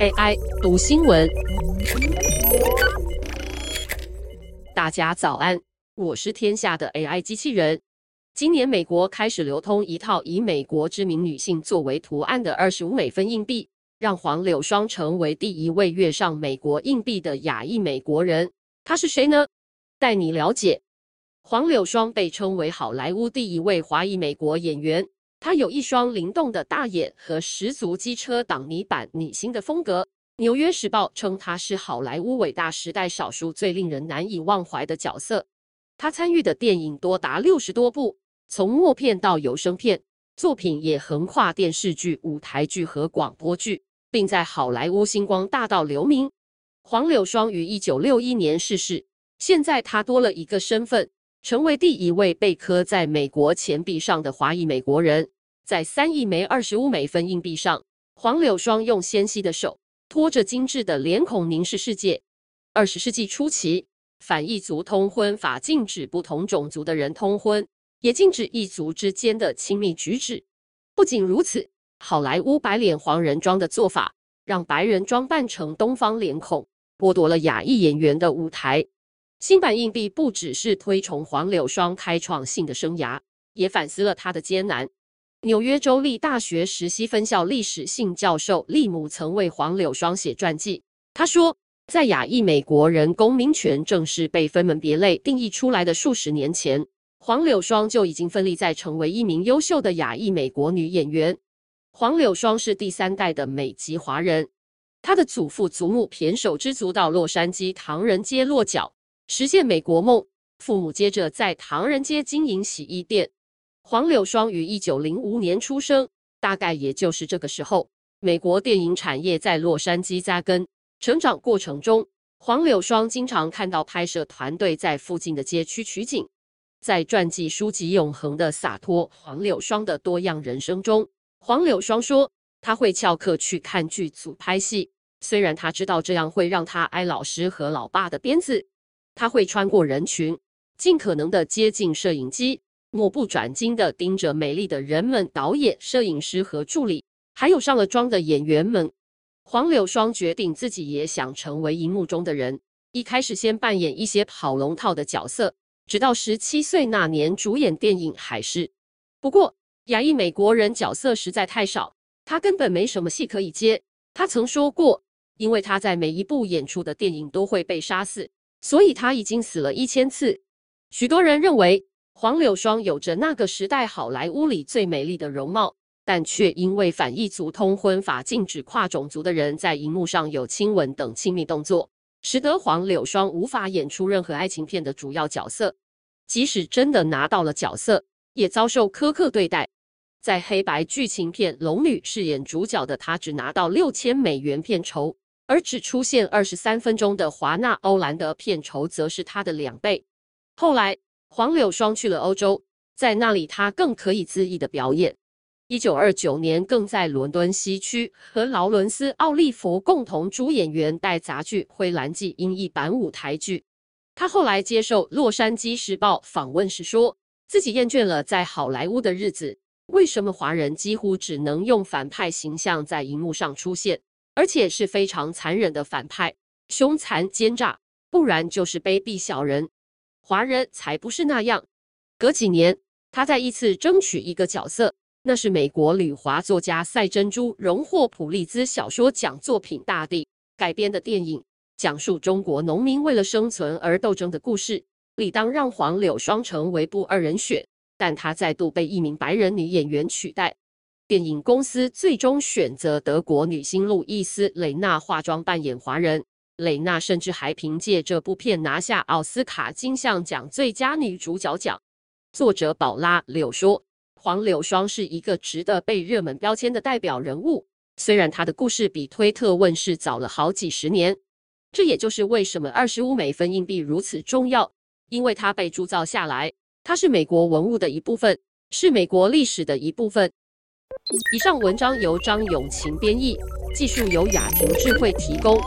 AI 读新闻，大家早安，我是天下的 AI 机器人。今年美国开始流通一套以美国知名女性作为图案的二十五美分硬币，让黄柳霜成为第一位跃上美国硬币的亚裔美国人。她是谁呢？带你了解。黄柳霜被称为好莱坞第一位华裔美国演员。他有一双灵动的大眼和十足机车挡泥板女星的风格。《纽约时报》称她是好莱坞伟大时代少数最令人难以忘怀的角色。他参与的电影多达六十多部，从默片到有声片，作品也横跨电视剧、舞台剧和广播剧，并在好莱坞星光大道留名。黄柳霜于一九六一年逝世，现在她多了一个身份。成为第一位被刻在美国钱币上的华裔美国人，在三亿枚二十五美分硬币上，黄柳霜用纤细的手托着精致的脸孔凝视世界。二十世纪初期，反异族通婚法禁止不同种族的人通婚，也禁止异族之间的亲密举止。不仅如此，好莱坞白脸黄人装的做法，让白人装扮成东方脸孔，剥夺了亚裔演员的舞台。新版硬币不只是推崇黄柳霜开创性的生涯，也反思了他的艰难。纽约州立大学石溪分校历史系教授利姆曾为黄柳霜写传记。他说，在亚裔美国人公民权正式被分门别类定义出来的数十年前，黄柳霜就已经奋力在成为一名优秀的亚裔美国女演员。黄柳霜是第三代的美籍华人，她的祖父祖母胼手胝足到洛杉矶唐人街落脚。实现美国梦，父母接着在唐人街经营洗衣店。黄柳霜于一九零五年出生，大概也就是这个时候，美国电影产业在洛杉矶扎根。成长过程中，黄柳霜经常看到拍摄团队在附近的街区取景。在传记书籍《永恒的洒脱：黄柳霜的多样人生》中，黄柳霜说，他会翘课去看剧组拍戏，虽然他知道这样会让他挨老师和老爸的鞭子。他会穿过人群，尽可能的接近摄影机，目不转睛的盯着美丽的人们、导演、摄影师和助理，还有上了妆的演员们。黄柳霜决定自己也想成为荧幕中的人，一开始先扮演一些跑龙套的角色，直到十七岁那年主演电影《海狮》。不过，亚裔美国人角色实在太少，他根本没什么戏可以接。他曾说过，因为他在每一部演出的电影都会被杀死。所以他已经死了一千次。许多人认为黄柳霜有着那个时代好莱坞里最美丽的容貌，但却因为反异族通婚法禁止跨种族的人在荧幕上有亲吻等亲密动作，使得黄柳霜无法演出任何爱情片的主要角色。即使真的拿到了角色，也遭受苛刻对待。在黑白剧情片《龙女》饰演主角的她，只拿到六千美元片酬。而只出现二十三分钟的华纳欧兰德片酬则是他的两倍。后来，黄柳霜去了欧洲，在那里他更可以恣意的表演。一九二九年，更在伦敦西区和劳伦斯·奥利弗共同主演元代杂剧《灰蓝记》英译版舞台剧。他后来接受《洛杉矶时报》访问时说，自己厌倦了在好莱坞的日子。为什么华人几乎只能用反派形象在荧幕上出现？而且是非常残忍的反派，凶残奸诈，不然就是卑鄙小人。华人才不是那样。隔几年，他再一次争取一个角色，那是美国旅华作家赛珍珠荣获普利兹小说奖作品《大地》改编的电影，讲述中国农民为了生存而斗争的故事，理当让黄柳霜成为不二人选，但他再度被一名白人女演员取代。电影公司最终选择德国女星路易斯·蕾娜化妆扮演华人，蕾娜甚至还凭借这部片拿下奥斯卡金像奖最佳女主角奖。作者宝拉·柳说：“黄柳霜是一个值得被热门标签的代表人物，虽然她的故事比推特问世早了好几十年。这也就是为什么二十五美分硬币如此重要，因为它被铸造下来，它是美国文物的一部分，是美国历史的一部分。”以上文章由张永晴编译，技术由雅婷智慧提供。